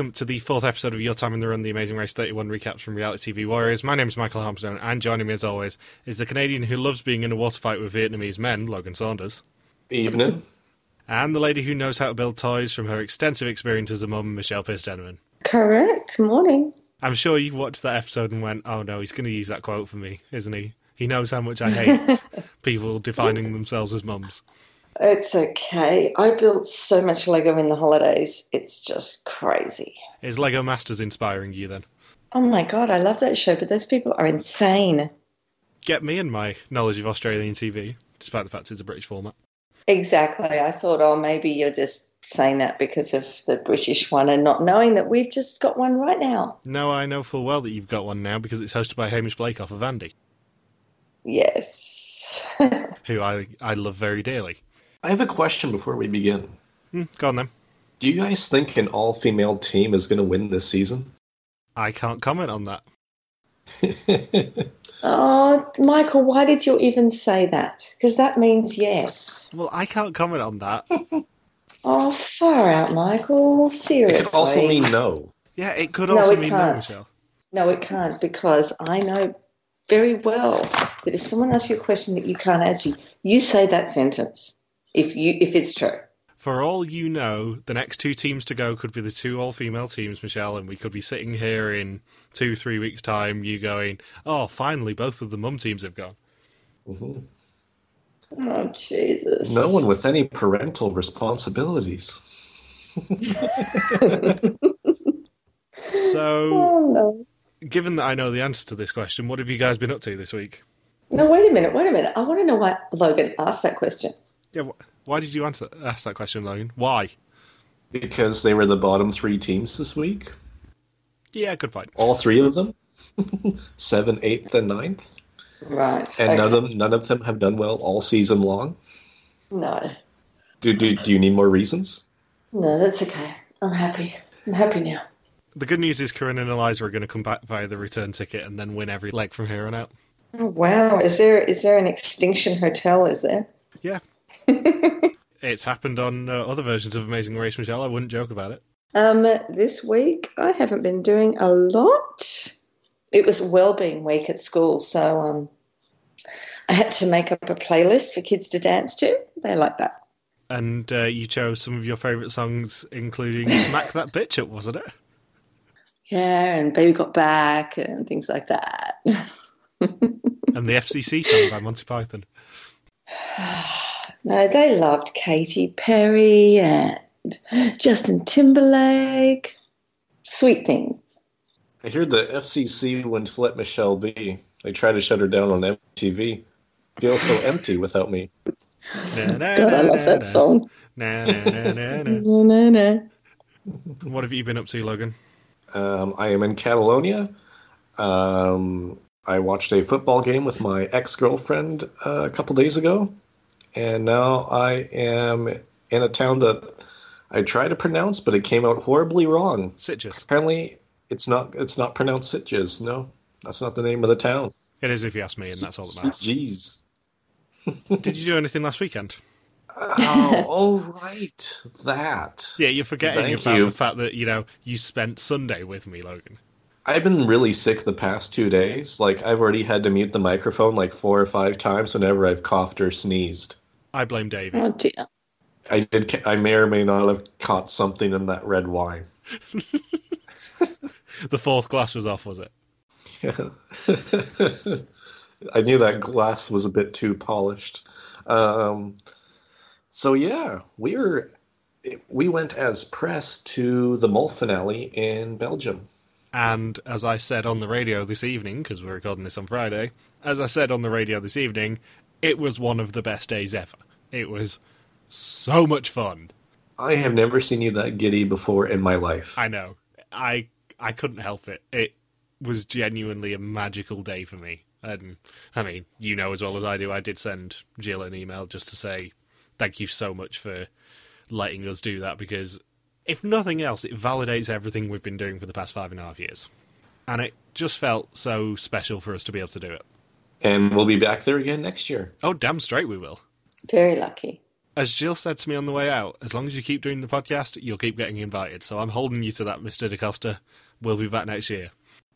welcome to the fourth episode of Your Time in the Run, the Amazing Race 31 recaps from Reality TV Warriors. My name is Michael Harmstone, and joining me as always is the Canadian who loves being in a water fight with Vietnamese men, Logan Saunders. Evening. And the lady who knows how to build toys from her extensive experience as a mum, Michelle Pierce Denman. Correct. Morning. I'm sure you watched that episode and went, oh no, he's going to use that quote for me, isn't he? He knows how much I hate people defining themselves as mums. It's okay. I built so much Lego in the holidays. It's just crazy. Is Lego Masters inspiring you then? Oh my god, I love that show, but those people are insane. Get me and my knowledge of Australian TV, despite the fact it's a British format. Exactly. I thought, oh, maybe you're just saying that because of the British one and not knowing that we've just got one right now. No, I know full well that you've got one now because it's hosted by Hamish Blake off of Andy, Yes. who I, I love very dearly. I have a question before we begin. Hmm, go on then. Do you guys think an all female team is going to win this season? I can't comment on that. oh, Michael, why did you even say that? Because that means yes. Well, I can't comment on that. Oh, far out, Michael. Seriously. It could also mean no. Yeah, it could No, also it mean can't. Michelle. No, it can't because I know very well that if someone asks you a question that you can't answer, you say that sentence. If you if it's true. For all you know, the next two teams to go could be the two all-female teams, Michelle, and we could be sitting here in two, three weeks' time, you going, "Oh, finally, both of the mum teams have gone." Mhm. Oh Jesus. No one with any parental responsibilities. So, Oh no. given that I know the answer to this question, what have you guys been up to this week? No, wait a minute, wait a minute. I want to know why Logan asked that question. Yeah, wh- why did you answer ask that question, Logan? Why? Because they were the bottom three teams this week. Yeah, good point. All three of them. Seven, eighth, and ninth. Right. And none of them none of them have done well all season long. No. Do, do, do you need more reasons? No, that's okay. I'm happy. I'm happy now. The good news is Corinne and Eliza are going to come back via the return ticket and then win every leg from here on out. Oh, wow. Is there is there an extinction hotel, is there? Yeah. It's happened on uh, other versions of Amazing Race, Michelle. I wouldn't joke about it. Um, this week I haven't been doing a lot. It was Wellbeing Week at school, so um, I had to make up a playlist for kids to dance to. They like that. And uh, you chose some of your favourite songs, including Smack That Bitch Up, wasn't it? Yeah, and Baby Got Back and things like that. And the FCC song by Monty Python. no, they loved Katy Perry and Justin Timberlake. Sweet things. I hear the FCC wouldn't let Michelle be. They tried to shut her down on MTV. Feels so empty without me. Na, na, God, I na, love na, that na. song. Na, na, na. What have you been up to, Logan? Um, I am in Catalonia. Um, I watched a football game with my ex girlfriend uh, a couple days ago, and now I am in a town that I try to pronounce, but it came out horribly wrong. Sitges. Apparently, it's not it's not pronounced Sitges. No, that's not the name of the town. It is if you ask me, and that's all that matters. Jeez. Did you do anything last weekend? Oh, oh, right, that. Yeah, you're forgetting Thank about you. the fact that, you know, you spent Sunday with me, Logan. I've been really sick the past two days. Like I've already had to mute the microphone like four or five times whenever I've coughed or sneezed. I blame Davey. Oh dear. I did. I may or may not have caught something in that red wine. The fourth glass was off, was it? Yeah. I knew that glass was a bit too polished. Um, so yeah, we were. We went as press to the mole finale in Belgium. And as I said on the radio this evening, because we're recording this on Friday, as I said on the radio this evening, it was one of the best days ever. It was so much fun. I have never seen you that giddy before in my life. I know. I I couldn't help it. It was genuinely a magical day for me. And I mean, you know as well as I do, I did send Jill an email just to say thank you so much for letting us do that because if nothing else, it validates everything we've been doing for the past five and a half years. And it just felt so special for us to be able to do it. And we'll be back there again next year. Oh, damn straight we will. Very lucky. As Jill said to me on the way out, as long as you keep doing the podcast, you'll keep getting invited. So I'm holding you to that, Mr. De Coster. We'll be back next year.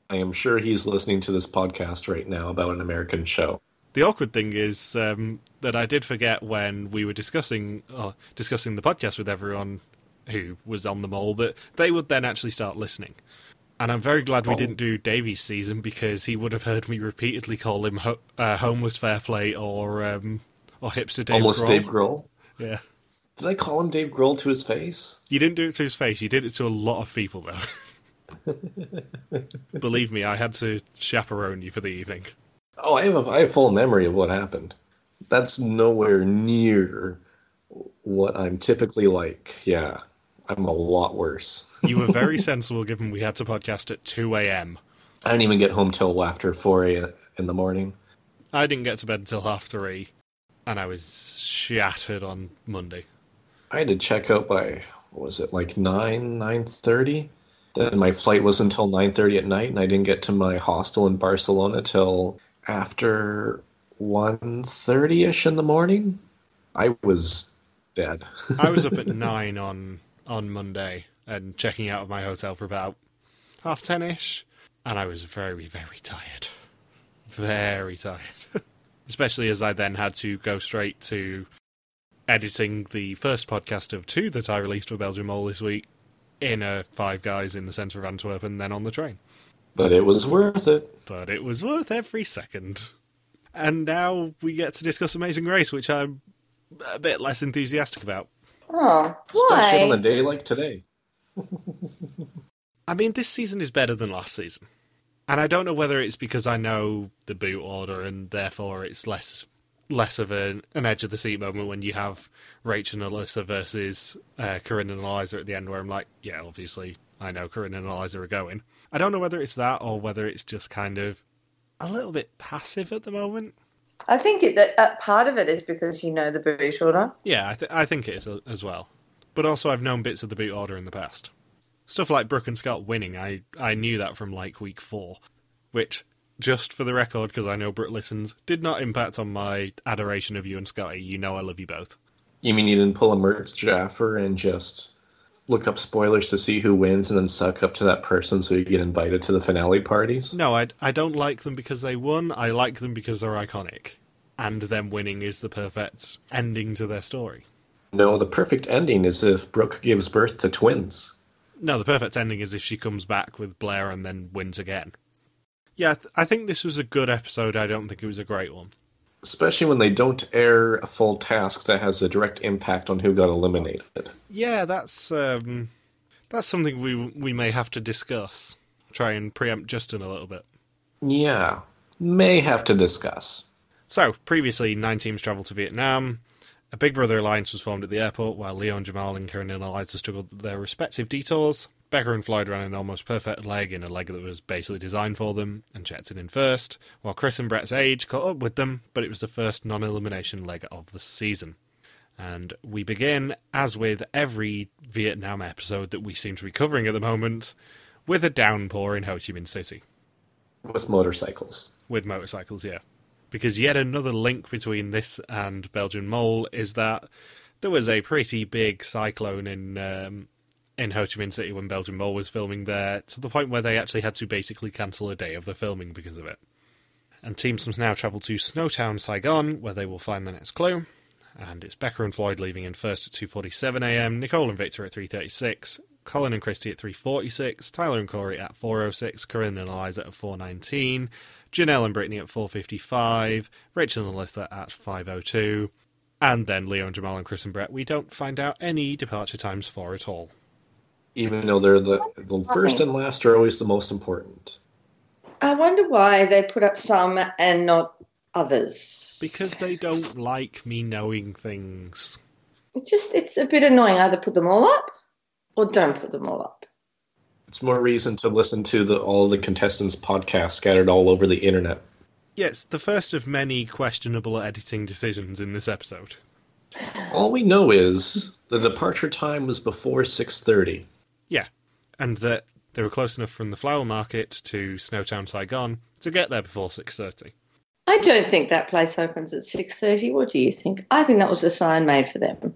I am sure he's listening to this podcast right now about an American show. The awkward thing is um, that I did forget when we were discussing uh, discussing the podcast with everyone who was on the mole that they would then actually start listening. And I'm very glad we Oh. didn't do Davy's season because he would have heard me repeatedly call him ho- uh, homeless fair play or um, or hipster Dave Almost Grohl. Dave Grohl. Yeah, Did I call him Dave Grohl to his face? you didn't do it to his face. You did it to a lot of people though. Believe me, I had to chaperone you for the evening. Oh, I have a I have full memory of what happened. That's nowhere near what I'm typically like. Yeah, I'm a lot worse. You were very sensible given we had to podcast at 2 a.m. I didn't even get home till after 4 a.m. in the morning. I didn't get to bed until half three, and I was shattered on Monday. I had to check out by what was it like nine nine thirty. Then my flight was until nine thirty at night, and I didn't get to my hostel in Barcelona till after one thirty ish in the morning. I was dead. I was up at nine on on Monday and checking out of my hotel for about half ten ish, and I was very very tired, very tired. Especially as I then had to go straight to editing the first podcast of two that I released for Belgium Mole this week in a Five Guys in the centre of Antwerp and then on the train. but it was worth it. but it was worth every second. And now we get to discuss Amazing Race, which I'm a bit less enthusiastic about. Oh, Especially on a day like today. I mean, this season is better than last season. And I don't know whether it's because I know the boot order and therefore it's less less of an, an edge of the seat moment when you have Rachel and Elissa versus uh, Corinne and Eliza at the end, where I'm like, yeah, obviously I know Corinne and Eliza are going. I don't know whether it's that or whether it's just kind of a little bit passive at the moment. I think it, that uh, part of it is because you know the boot order. Yeah, I, th- I think it is a- as well. But also, I've known bits of the boot order in the past. Stuff like Brooke and Scott winning, I, I knew that from like week four. Which, just for the record, because I know Brooke listens, did not impact on my adoration of you and Scotty. You know I love you both. You mean you didn't pull a Murtz Jaffer and just look up spoilers to see who wins and then suck up to that person so you get invited to the finale parties? No, I, I don't like them because they won. I like them because they're iconic. And them winning is the perfect ending to their story. No, the perfect ending is if Brooke gives birth to twins. No, the perfect ending is if she comes back with Blair and then wins again. Yeah, I I think this was a good episode. I don't think it was a great one. Especially when they don't air a full task that has a direct impact on who got eliminated. Yeah, that's um, that's something we we may have to discuss. Try and preempt Justin a little bit. Yeah, may have to discuss. So previously, nine teams travelled to Vietnam. A Big Brother alliance was formed at the airport, while Leo and Jamal and Corinne and Eliza struggled their respective detours. Becca and Floyd ran an almost perfect leg in a leg that was basically designed for them and it in first, while Chris and Bret's age caught up with them, but it was the first non elimination leg of the season. And we begin, as with every Vietnam episode that we seem to be covering at the moment, with a downpour in Ho Chi Minh City. With motorcycles. With motorcycles, yeah. Because yet another link between this and Belgian Mole is that there was a pretty big cyclone in um, in Ho Chi Minh City when Belgian Mole was filming there, to the point where they actually had to basically cancel a day of the filming because of it. And teams must now travel to Snowtown, Saigon, where they will find the next clue. And it's Becca and Floyd leaving in first at 2.47am, Nicole and Victor at 3.36, Colin and Christie at 3.46, Tyler and Korey at 4.06, Corinne and Eliza at 4.19, Janelle and Britney at 4.55, Rachel and Elissa at 5.02, and then Leo and Jamal and Chris and Bret. We don't find out any departure times for at all. Even though they're the, the first and last are always the most important. I wonder why they put up some and not others. Because they don't like me knowing things. it's just it's a bit annoying. Either put them all up or don't put them all up. It's more reason to listen to the, all the contestants' podcasts scattered all over the internet. Yes, the first of many questionable editing decisions in this episode. All we know is the departure time was before 6.30. Yeah, and that they were close enough from the flower market to Snowtown, Saigon to get there before 6.30. I don't think that place opens at six thirty. What do you think? I think that was a sign made for them.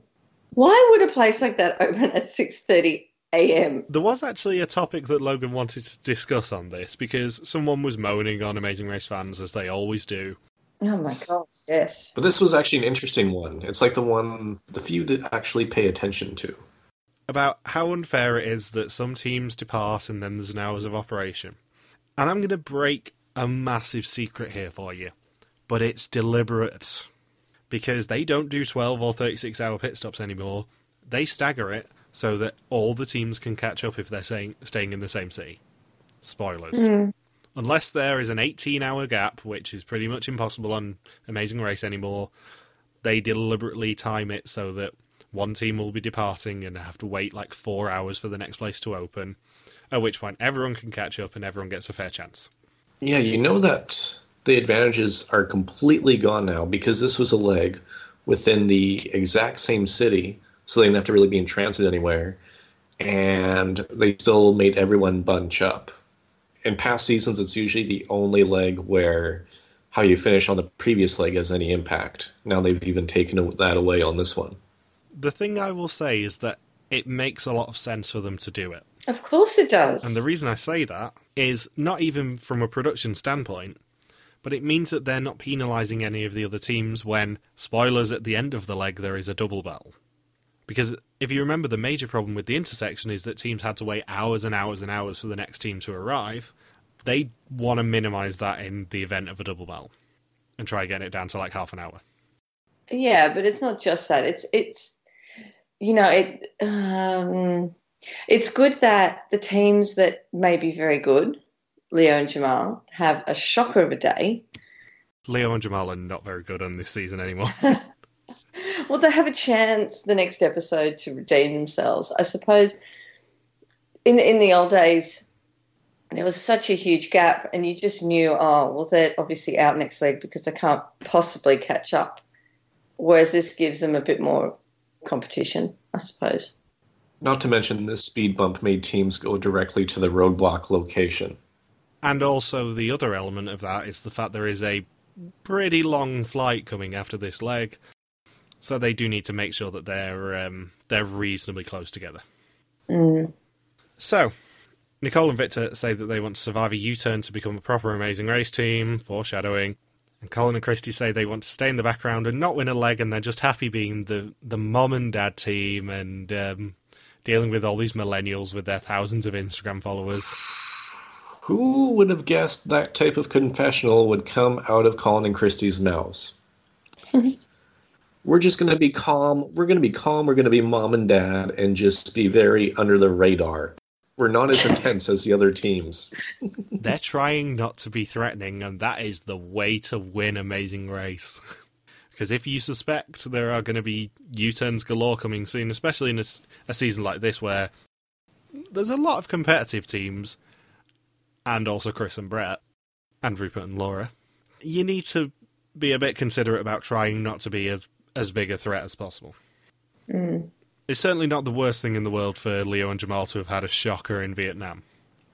Why would a place like that open at six thirty a.m.? There was actually a topic that Logan wanted to discuss on this because someone was moaning on Amazing Race fans, as they always do. Oh my gosh, yes. But this was actually an interesting one. It's like the one the few to actually pay attention to. About how unfair it is that some teams depart and then there's an hours of operation. And I'm going to break a massive secret here for you, but it's deliberate. Because they don't do 12 or 36 hour pit stops anymore. They stagger it so that all the teams can catch up if they're staying, staying in the same city. Spoilers. Mm. Unless there is an 18 hour gap, which is pretty much impossible on Amazing Race anymore, they deliberately time it so that one team will be departing and have to wait like four hours for the next place to open, at which point everyone can catch up and everyone gets a fair chance. Yeah, you know that the advantages are completely gone now because this was a leg within the exact same city, so they didn't have to really be in transit anywhere, and they still made everyone bunch up. In past seasons, it's usually the only leg where how you finish on the previous leg has any impact. Now they've even taken that away on this one. The thing I will say is that it makes a lot of sense for them to do it. Of course it does. And the reason I say that is not even from a production standpoint, but it means that they're not penalising any of the other teams when, spoilers, at the end of the leg there is a double battle. Because if you remember, the major problem with the intersection is that teams had to wait hours and hours and hours for the next team to arrive. They want to minimise that in the event of a double battle and try getting it down to like half an hour. Yeah, but it's not just that. It's it's you know it um, it's good that the teams that may be very good, Leo and Jamal, have a shocker of a day. Leo and Jamal are not very good on this season anymore. well, they have a chance the next episode to redeem themselves. I suppose in in the old days there was such a huge gap, and you just knew, oh, well, they're obviously out next leg because they can't possibly catch up. Whereas this gives them a bit more competition, I suppose. Not to mention, this speed bump made teams go directly to the roadblock location. And also, the other element of that is the fact there is a pretty long flight coming after this leg, so they do need to make sure that they're um, they're reasonably close together. Mm. So, Nicole and Victor say that they want to survive a U-turn to become a proper Amazing Race team, foreshadowing. And Colin and Christie say they want to stay in the background and not win a leg, and they're just happy being the the mom and dad team and um, dealing with all these millennials with their thousands of Instagram followers. Who would have guessed that type of confessional would come out of Colin and Christie's mouths? we're just going to be calm. We're going to be calm. We're going to be mom and dad and just be very under the radar. We're not as intense as the other teams. They're trying not to be threatening, and that is the way to win Amazing Race. Because if you suspect there are going to be U turns galore coming soon, especially in a, a, season like this where there's a lot of competitive teams, and also Chris and Bret, and Rupert and Laura, you need to be a bit considerate about trying not to be a, as big a threat as possible. Mm. It's certainly not the worst thing in the world for Leo and Jamal to have had a shocker in Vietnam.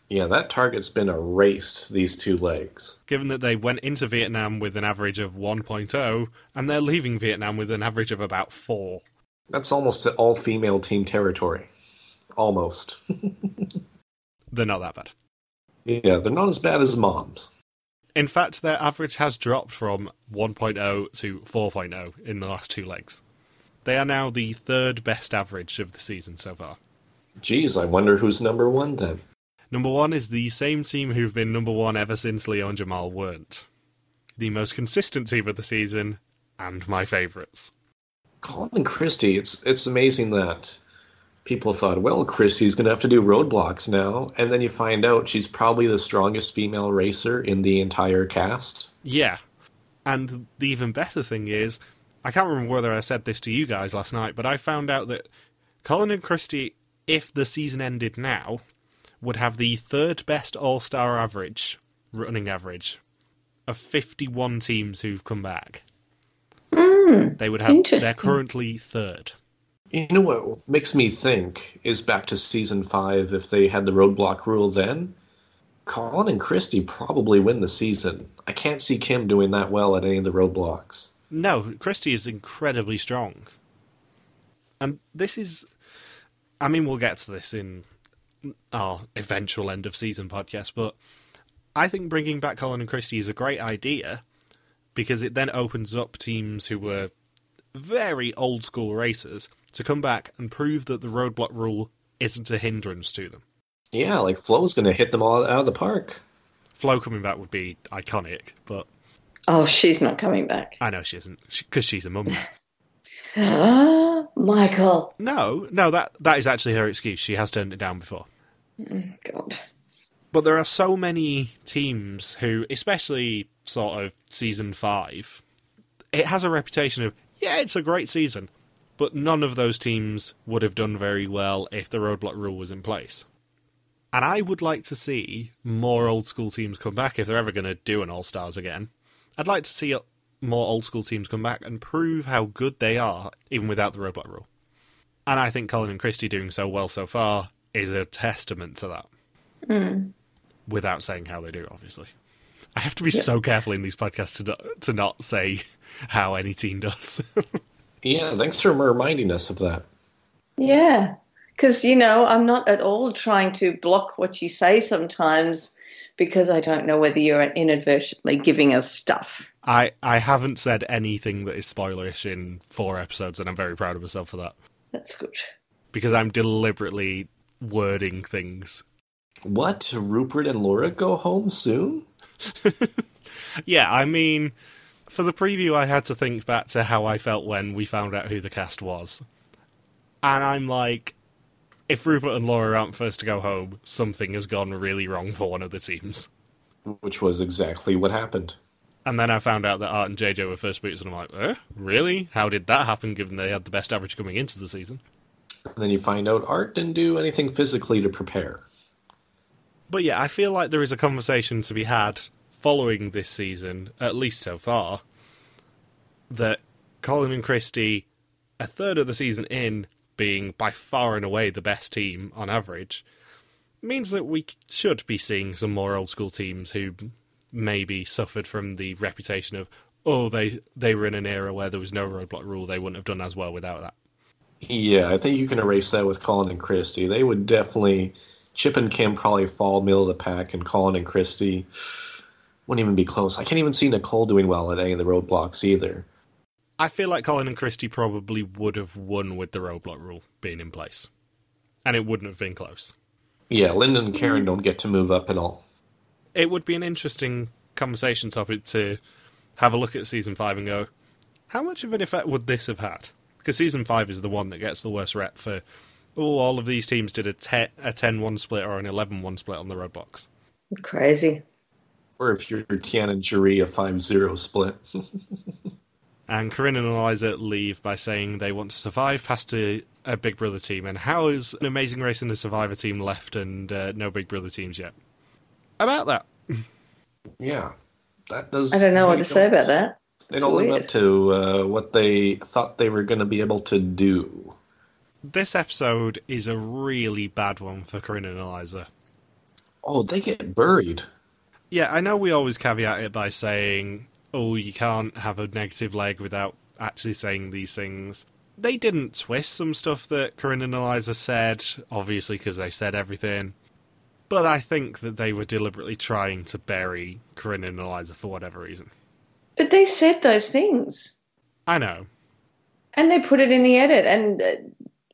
Yeah, that target's been erased these two legs. Given that they went into Vietnam with an average of 1.0 and they're leaving Vietnam with an average of about 4. That's almost all female team territory. Almost. they're not that bad. Yeah, they're not as bad as moms. In fact, their average has dropped from 1.0 to 4.0 in the last two legs. They are now the third best average of the season so far. Geez, I wonder who's number one then. Number one is the same team who've been number one ever since Leon Jamal weren't. The most consistent team of the season, and my favourites. Colin and Christie, it's it's amazing that people thought, well, Christie's going to have to do roadblocks now, and then you find out she's probably the strongest female racer in the entire cast. Yeah, and the even better thing is, I can't remember whether I said this to you guys last night, but I found out that Colin and Christie, if the season ended now, would have the third best All Star average, running average, of 51 teams who've come back. Mm, they would have. They're currently third. You know what makes me think is back to season five. If they had the roadblock rule then, Colin and Christie probably win the season. I can't see Kim doing that well at any of the roadblocks. No, Christie is incredibly strong. And this is. I mean, we'll get to this in our eventual end of season podcast, but I think bringing back Colin and Christie is a great idea because it then opens up teams who were very old school racers to come back and prove that the roadblock rule isn't a hindrance to them. Yeah, like Flo's going to hit them all out of the park. Flo coming back would be iconic, but Oh, she's not coming back. I know she isn't because she's a mum. Ah, Michael. no, no, that that is actually her excuse. She has turned it down before. God. But there are so many teams who, especially sort of season five, it has a reputation of, yeah, it's a great season. But none of those teams would have done very well if the roadblock rule was in place. And I would like to see more old school teams come back if they're ever going to do an All Stars again. I'd like to see more old school teams come back and prove how good they are, even without the roadblock rule. And I think Colin and Christie doing so well so far is a testament to that hmm. without saying how they do, obviously. I have to be so careful in these podcasts to not, to not say how any team does. Yeah, thanks for reminding us of that. Yeah. Because, you know, I'm not at all trying to block what you say sometimes because I don't know whether you're inadvertently giving us stuff. I, I haven't said anything that is spoilerish in four episodes, and I'm very proud of myself for that. That's good. Because I'm deliberately wording things. What? Rupert and Laura go home soon? Yeah, I mean, for the preview, I had to think back to how I felt when we found out who the cast was. And I'm like, if Rupert and Laura aren't first to go home, something has gone really wrong for one of the teams. Which was exactly what happened. And then I found out that Art and JJ were first boots, and I'm like, eh, really? How did that happen given they had the best average coming into the season? And then you find out Art didn't do anything physically to prepare. But yeah, I feel like there is a conversation to be had following this season, at least so far, that Colin and Christie, a third of the season in, being by far and away the best team on average, means that we should be seeing some more old school teams who maybe suffered from the reputation of, oh, they, they were in an era where there was no roadblock rule, they wouldn't have done as well without that. Yeah, I think you can erase that with Colin and Christie. They would definitely Chip and Kim probably fall middle of the pack, and Colin and Christie wouldn't even be close. I can't even see Nicole doing well at any of the roadblocks either. I feel like Colin and Christie probably would have won with the roadblock rule being in place. And it wouldn't have been close. Yeah, Linda and Karen don't get to move up at all. It would be an interesting conversation topic to have a look at season five and go, how much of an effect would this have had? Because season five is the one that gets the worst rep for, oh, all of these teams did a 10 a 10 1 split or an 11 1 split on the roadblocks. Crazy. Or if you're Tiana and Jury, a 5 0 split. And Corinne and Eliza leave by saying they want to survive past a, a Big Brother team. And how is an amazing race and a Survivor team left and uh, no Big Brother teams yet? About that. yeah, that does. I don't know what to say about that. They It's don't live up to uh, what they thought they were going to be able to do. This episode is a really bad one for Corinne and Eliza. Oh, they get buried. Yeah, I know we always caveat it by saying, oh, you can't have a negative leg without actually saying these things. They didn't twist some stuff that Corinne and Eliza said, obviously, because they said everything. But I think that they were deliberately trying to bury Corinne and Eliza for whatever reason. But they said those things I know. and they put it in the edit. And uh,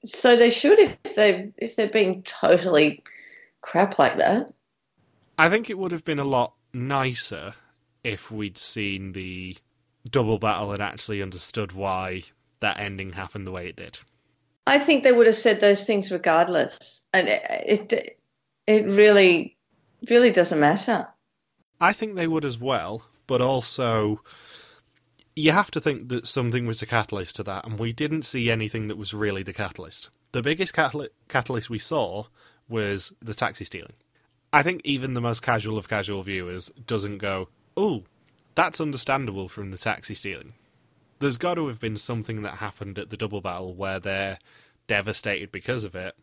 so they should if, they, if they're being totally crap like that. I think it would have been a lot nicer if we'd seen the double battle and actually understood why that ending happened the way it did. I think they would have said those things regardless. And it, it, it really, really doesn't matter. I think they would as well, but also you have to think that something was a catalyst to that, and we didn't see anything that was really the catalyst. The biggest catal- catalyst we saw was the taxi stealing. I think even the most casual of casual viewers doesn't go, oh, that's understandable from the taxi stealing. There's got to have been something that happened at the double battle where they're devastated because of it,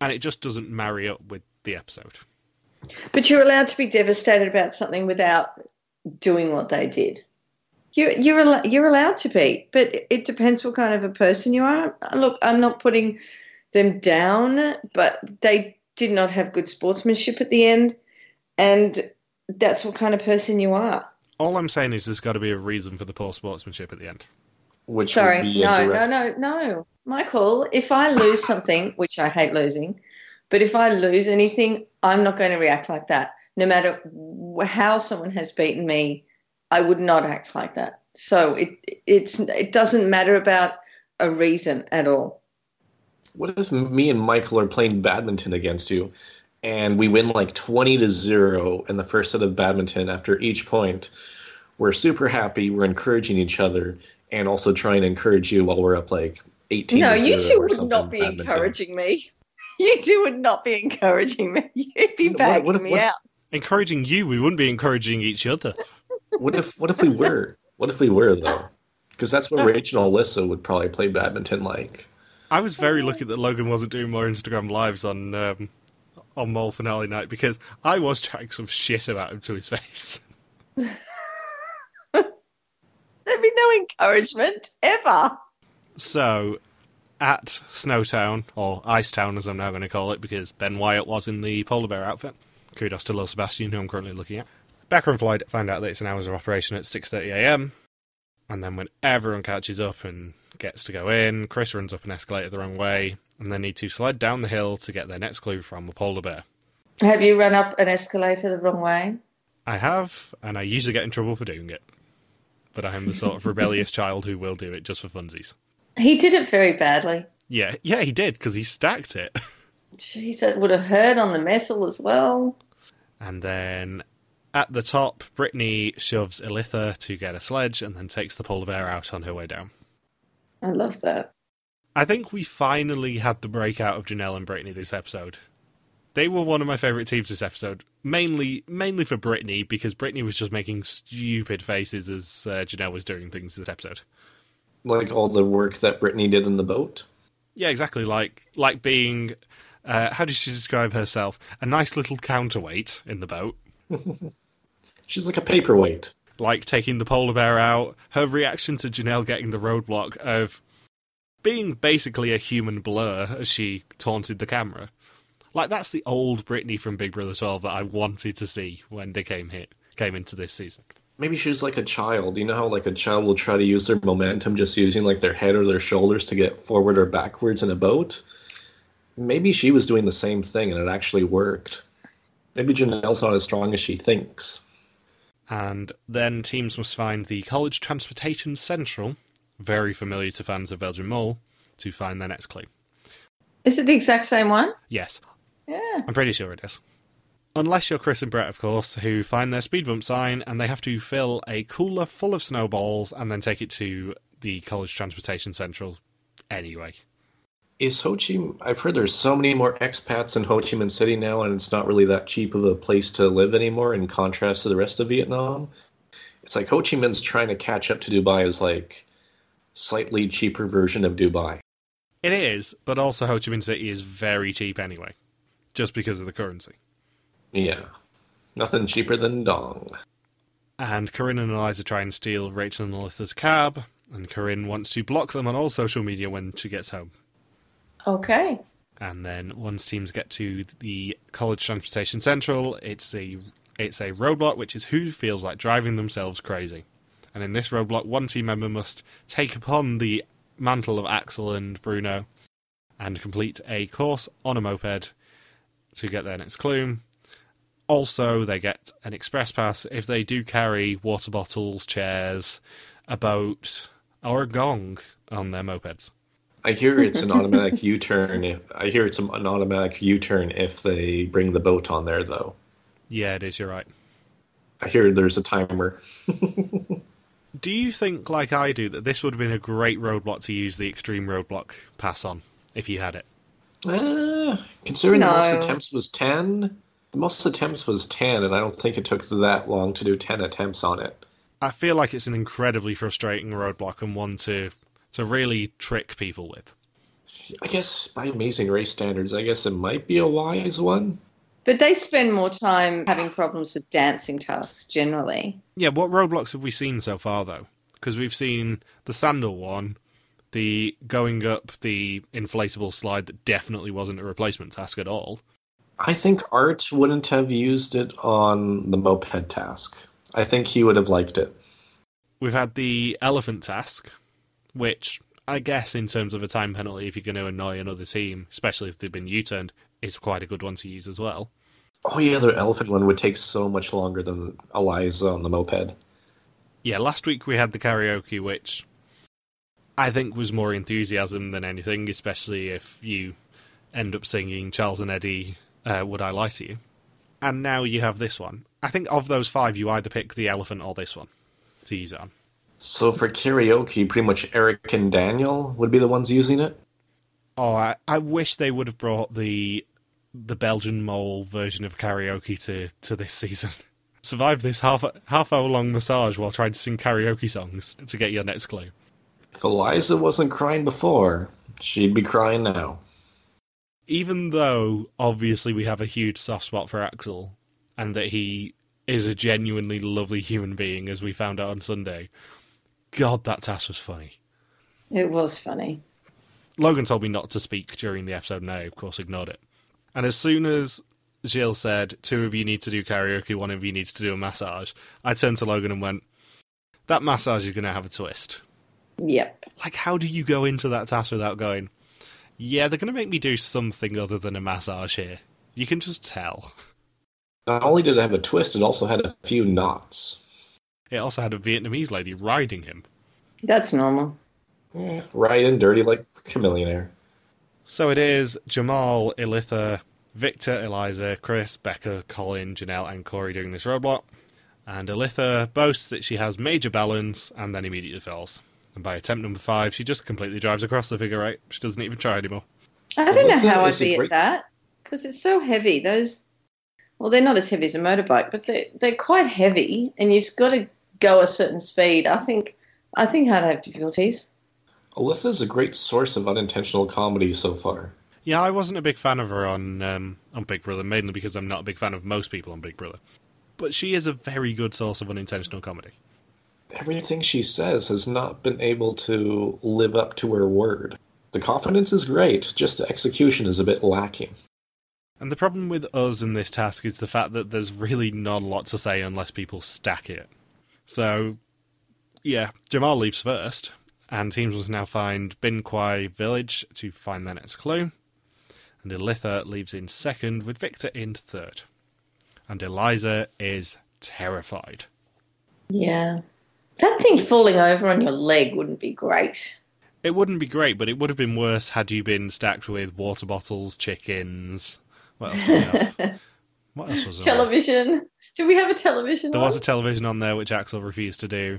and it just doesn't marry up with the episode. But you're allowed to be devastated about something without doing what they did. You're you're al- you're allowed to be, but it depends what kind of a person you are. Look, I'm not putting them down, but they did not have good sportsmanship at the end, and that's what kind of person you are. All I'm saying is there's got to be a reason for the poor sportsmanship at the end. Which Sorry, would be a no, direct- no, no, no, Michael. If I lose something, which I hate losing, but if I lose anything, I'm not going to react like that. No matter how someone has beaten me, I would not act like that. So it it's it doesn't matter about a reason at all. What if me and Michael are playing badminton against you, and we win like twenty to zero in the first set of badminton? After each point, we're super happy. We're encouraging each other, and also trying to encourage you while we're up like eighteen. no, to you zero two or would something not be badminton. encouraging me. You two would not be encouraging me. You'd be What- what if- me what if- out. Encouraging you, we wouldn't be encouraging each other. What if what if we were? What if we were though? Because that's what Rachel and Elissa would probably play badminton like. I was very lucky that Logan wasn't doing more Instagram lives on um, on Mole finale night because I was chatting some shit about him to his face. There'd be no encouragement ever. So, at Snowtown, or Icetown as I'm now going to call it, because Ben Wyatt was in the polar bear outfit. Kudos to Lil Sebastian, who I'm currently looking at. Becca and Floyd find out that it's an hours of operation at 6.30am, and then when everyone catches up and gets to go in, Chris runs up an escalator the wrong way, and they need to slide down the hill to get their next clue from a polar bear. Have you run up an escalator the wrong way? I have, and I usually get in trouble for doing it. But I am the sort of rebellious child who will do it just for funsies. He did it very badly. Yeah, yeah, he did, because he stacked it. Jeez, that would have hurt on the metal as well. And then at the top, Britney shoves Elitha to get a sledge and then takes the polar bear out on her way down. I love that. I think we finally had the breakout of Janelle and Britney this episode. They were one of my favourite teams this episode, mainly mainly for Britney because Britney was just making stupid faces as uh, Janelle was doing things this episode. Like all the work that Britney did in the boat. Yeah, exactly. Like like being, uh, how did she describe herself? A nice little counterweight in the boat. She's like a paperweight. Like taking the polar bear out, her reaction to Janelle getting the roadblock of being basically a human blur as she taunted the camera. Like that's the old Britney from Big Brother 12 that I wanted to see when they came hit came into this season. Maybe she was like a child. You know how like a child will try to use their momentum just using like their head or their shoulders to get forward or backwards in a boat? Maybe she was doing the same thing and it actually worked. Maybe Janelle's not as strong as she thinks. And then teams must find the College Transportation Central, very familiar to fans of Belgian Mole, to find their next clue. Is it the exact same one? Yes, Yeah. I'm pretty sure it is. Unless you're Chris and Bret, of course, who find their speed bump sign and they have to fill a cooler full of snowballs and then take it to the College Transportation Central anyway. Is Ho Chi I've heard there's so many more expats in Ho Chi Minh City now and it's not really that cheap of a place to live anymore in contrast to the rest of Vietnam. It's like Ho Chi Minh's trying to catch up to Dubai as like slightly cheaper version of Dubai. It is, but also Ho Chi Minh City is very cheap anyway, just because of the currency. Yeah. Nothing cheaper than Dong. And Corinne and Eliza try and steal Rachel and Alytha's cab, and Corinne wants to block them on all social media when she gets home. Okay. and then once teams get to the college transportation central it's a it's a roadblock which is who feels like driving themselves crazy. And in this roadblock one team member must take upon the mantle of axel and bruno and complete a course on a moped to get their next clue. Also they get an express pass if they do carry water bottles chairs a boat or a gong on their mopeds I hear it's an automatic U-turn. If, I hear it's an automatic U-turn if they bring the boat on there, though. yeah it is you're right I hear there's a timer. Do you think, like I do, that this would have been a great roadblock to use the extreme roadblock pass on if you had it? Uh, considering the most attempts was ten, the most attempts was ten, and I don't think it took that long to do ten attempts on it. I feel like it's an incredibly frustrating roadblock and one to to really trick people with. I guess by amazing race standards, I guess it might be a wise one. But they spend more time having problems with dancing tasks generally. Yeah, what roadblocks have we seen so far, though? Because we've seen the sandal one, the going up the inflatable slide that definitely wasn't a replacement task at all. I think Art wouldn't have used it on the moped task. I think he would have liked it. We've had the elephant task, which I guess, in terms of a time penalty, if you're going to annoy another team, especially if they've been U turned, is quite a good one to use as well. Oh, yeah, the elephant one would take so much longer than Eliza on the moped. Yeah, last week we had the karaoke, which I think was more enthusiasm than anything, especially if you end up singing Charles and Eddie, uh, Would I Lie to You? And now you have this one. I think of those five, you either pick the elephant or this one to use it on. So for karaoke, pretty much Eric and Daniel would be the ones using it. Oh, I, I wish they would have brought the the Belgian mole version of karaoke to, to this season. Survive this half half hour long massage while trying to sing karaoke songs to get your next clue. If Eliza wasn't crying before, she'd be crying now. Even though obviously we have a huge soft spot for Axel and that he is a genuinely lovely human being, as we found out on Sunday, God, that task was funny. It was funny. Logan told me not to speak during the episode, and I, of course, ignored it. And as soon as Jill said, two of you need to do karaoke, one of you needs to do a massage, I turned to Logan and went, that massage is going to have a twist. Yep. Like, how do you go into that task without going, yeah, they're going to make me do something other than a massage here? You can just tell. Not only did it have a twist, it also had a few knots. It also had a Vietnamese lady riding him. That's normal. Yeah, right and dirty like Chamillionaire. So it is Jamal, Elitha, Victor, Eliza, Chris, Becca, Colin, Janelle, and Korey doing this roadblock. And Elitha boasts that she has major balance and then immediately fails. And by attempt number five, she just completely drives across the figure eight. She doesn't even try anymore. I don't know how I'd is a be at great- that because it's so heavy. Those, well, they're not as heavy as a motorbike, but they're they're quite heavy, and you've got to go a certain speed. I think I think I'd have difficulties. Alytha's a great source of unintentional comedy so far. Yeah, I wasn't a big fan of her on um, on Big Brother, mainly because I'm not a big fan of most people on Big Brother. But she is a very good source of unintentional comedy. Everything she says has not been able to live up to her word. The confidence is great, just the execution is a bit lacking. And the problem with us in this task is the fact that there's really not a lot to say unless people stack it. So, yeah, Jamal leaves first, and teams must now find Binh Quoi Village to find their next clue. And Elitha leaves in second, with Victor in third. And Eliza is terrified. Yeah, that thing falling over on your leg wouldn't be great. It wouldn't be great, but it would have been worse had you been stacked with water bottles, chickens. What else, did we have? what else was there? Television. Do we have a television? There on? was a television on there which Axel refused to do.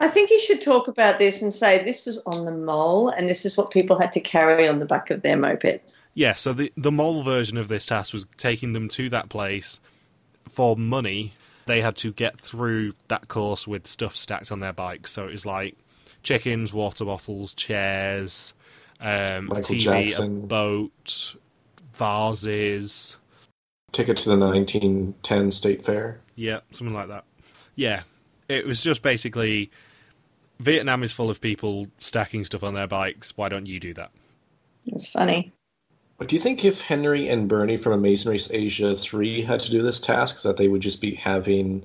I think he should talk about this and say this was on the mole, and this is what people had to carry on the back of their mopeds. Yeah, so the the mole version of this task was taking them to that place for money. They had to get through that course with stuff stacked on their bikes. So it was like chickens, water bottles, chairs, um, a Michael TV, Jackson. a boat, vases. Ticket to the 1910 State Fair. Yeah, something like that. Yeah, it was just basically Vietnam is full of people stacking stuff on their bikes. Why don't you do that? It's funny. But do you think if Henry and Bernie from Amazing Race Asia 3 had to do this task, that they would just be having,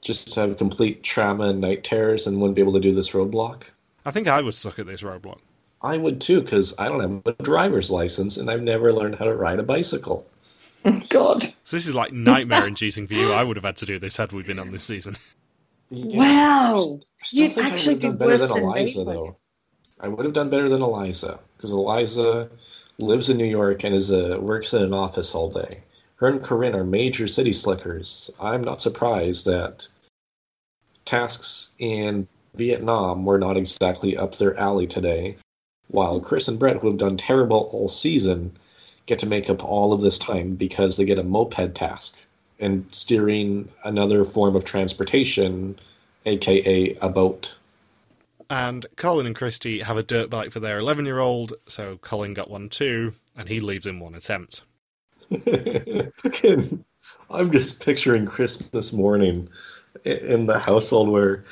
just have complete trauma and night terrors and wouldn't be able to do this roadblock? I think I would suck at this roadblock. I would too, because I don't have a driver's license and I've never learned how to ride a bicycle. God. So this is like nightmare inducing for you. I would have had to do this had we been on this season. Yeah. Wow. You'd think I actually would have be done better worse than than Eliza, would though. I would have done better than Eliza, because Eliza lives in New York and is a works in an office all day. Her and Corinne are major city slickers. I'm not surprised that tasks in Vietnam were not exactly up their alley today, while Chris and Bret, who have done terrible all season, get to make up all of this time because they get a moped task and steering another form of transportation, aka a boat. And Colin and Christie have a dirt bike for their 11 year old, so Colin got one too, and he leaves in one attempt. I'm just picturing Christmas morning in the household where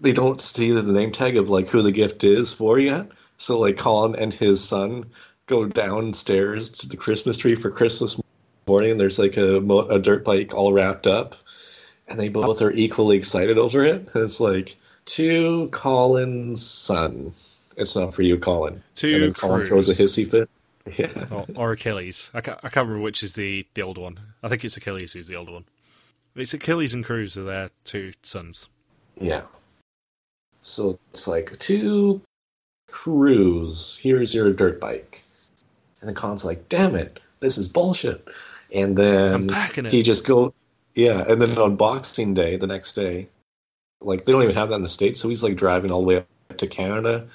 they don't see the name tag of like who the gift is for yet. So like Colin and his son go downstairs to the Christmas tree for Christmas morning. There's like a, a dirt bike all wrapped up, and they both are equally excited over it. And it's like to Colin's son. It's not for you, Colin. To and then Colin throws a hissy fit. Yeah. or, or Achilles. I can't, I can't remember which is the, the older one. I think it's Achilles who's the older one. It's Achilles and Cruz are their two sons. Yeah. So it's like to Cruz, here's your dirt bike. And then Colin's like, damn it, this is bullshit. And then he just go yeah, and then on Boxing Day, the next day, like they don't even have that in the States, so he's like driving all the way up to Canada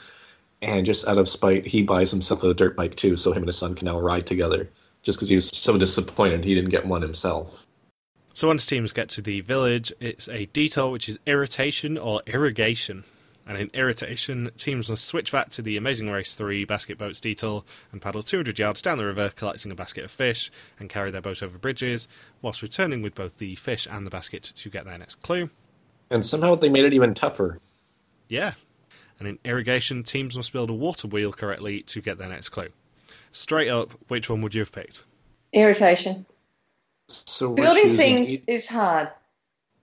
and just out of spite he buys himself a dirt bike too, so him and his son can now ride together. Just because he was so disappointed he didn't get one himself. So once teams get to the village, it's a detour which is irritation or irrigation. And in irritation, teams must switch back to the Amazing Race 3 basket boats detail and paddle 200 yards down the river, collecting a basket of fish, and carry their boat over bridges, whilst returning with both the fish and the basket to get their next clue. And somehow they made it even tougher. Yeah. And in irrigation, teams must build a water wheel correctly to get their next clue. Straight up, which one would you have picked? Irritation. So Building things e- is hard.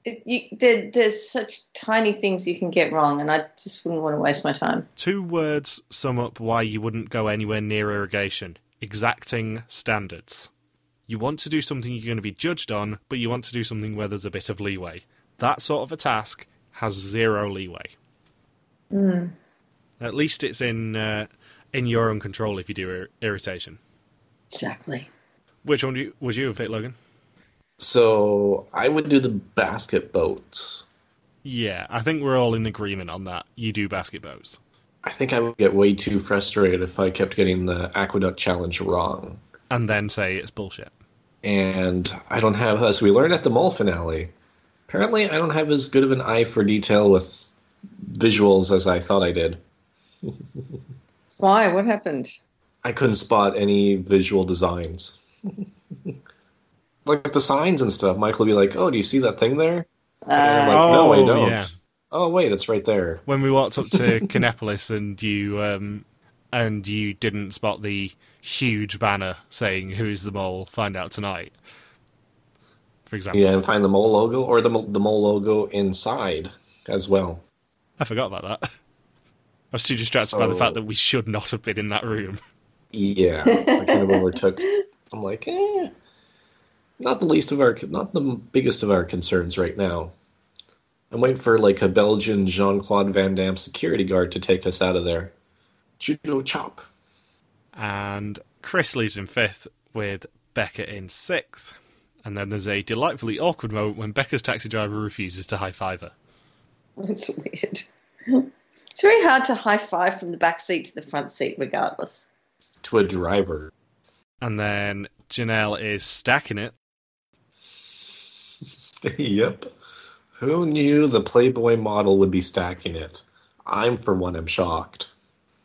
It, you, there, there's such tiny things you can get wrong, and I just wouldn't want to waste my time. Two words sum up why you wouldn't go anywhere near irrigation exacting standards. You want to do something you're going to be judged on, but you want to do something where there's a bit of leeway. That sort of a task has zero leeway. Mm. At least it's in uh, in your own control if you do ir- irritation. Exactly. Which one do you, would you have picked, Logan? So I would do the basket boats. Yeah, I think we're all in agreement on that. You do basket boats. I think I would get way too frustrated if I kept getting the aqueduct challenge wrong. And then say it's bullshit. And I don't have, as we learned at the mall finale, apparently I don't have as good of an eye for detail with visuals as I thought I did. Why? What happened? I couldn't spot any visual designs. like the signs and stuff. Michael would be like, "Oh, do you see that thing there?" And I'm Uh, like, "No, I Oh, don't." yeah. Oh, wait, it's right there. when we walked up to Kinepolis and you um, and you didn't spot the huge banner saying "Who's the mole? Find out tonight." For example, Yeah, and find the mole logo or the the mole logo inside as well. I forgot about that. I was too distracted by the fact that we should not have been in that room. Yeah, I kind of overtook. I'm like, eh, not the least of our, not the biggest of our concerns right now. I'm waiting for like a Belgian Jean Claude Van Damme security guard to take us out of there. Judo chop. And Chris leaves in fifth with Becca in sixth. And then there's a delightfully awkward moment when Becca's taxi driver refuses to high five her. It's weird. It's very hard to high five from the back seat to the front seat, regardless. to a driver. And then Janelle is stacking it yep. Who knew the Playboy model would be stacking it? I'm, for one, am shocked.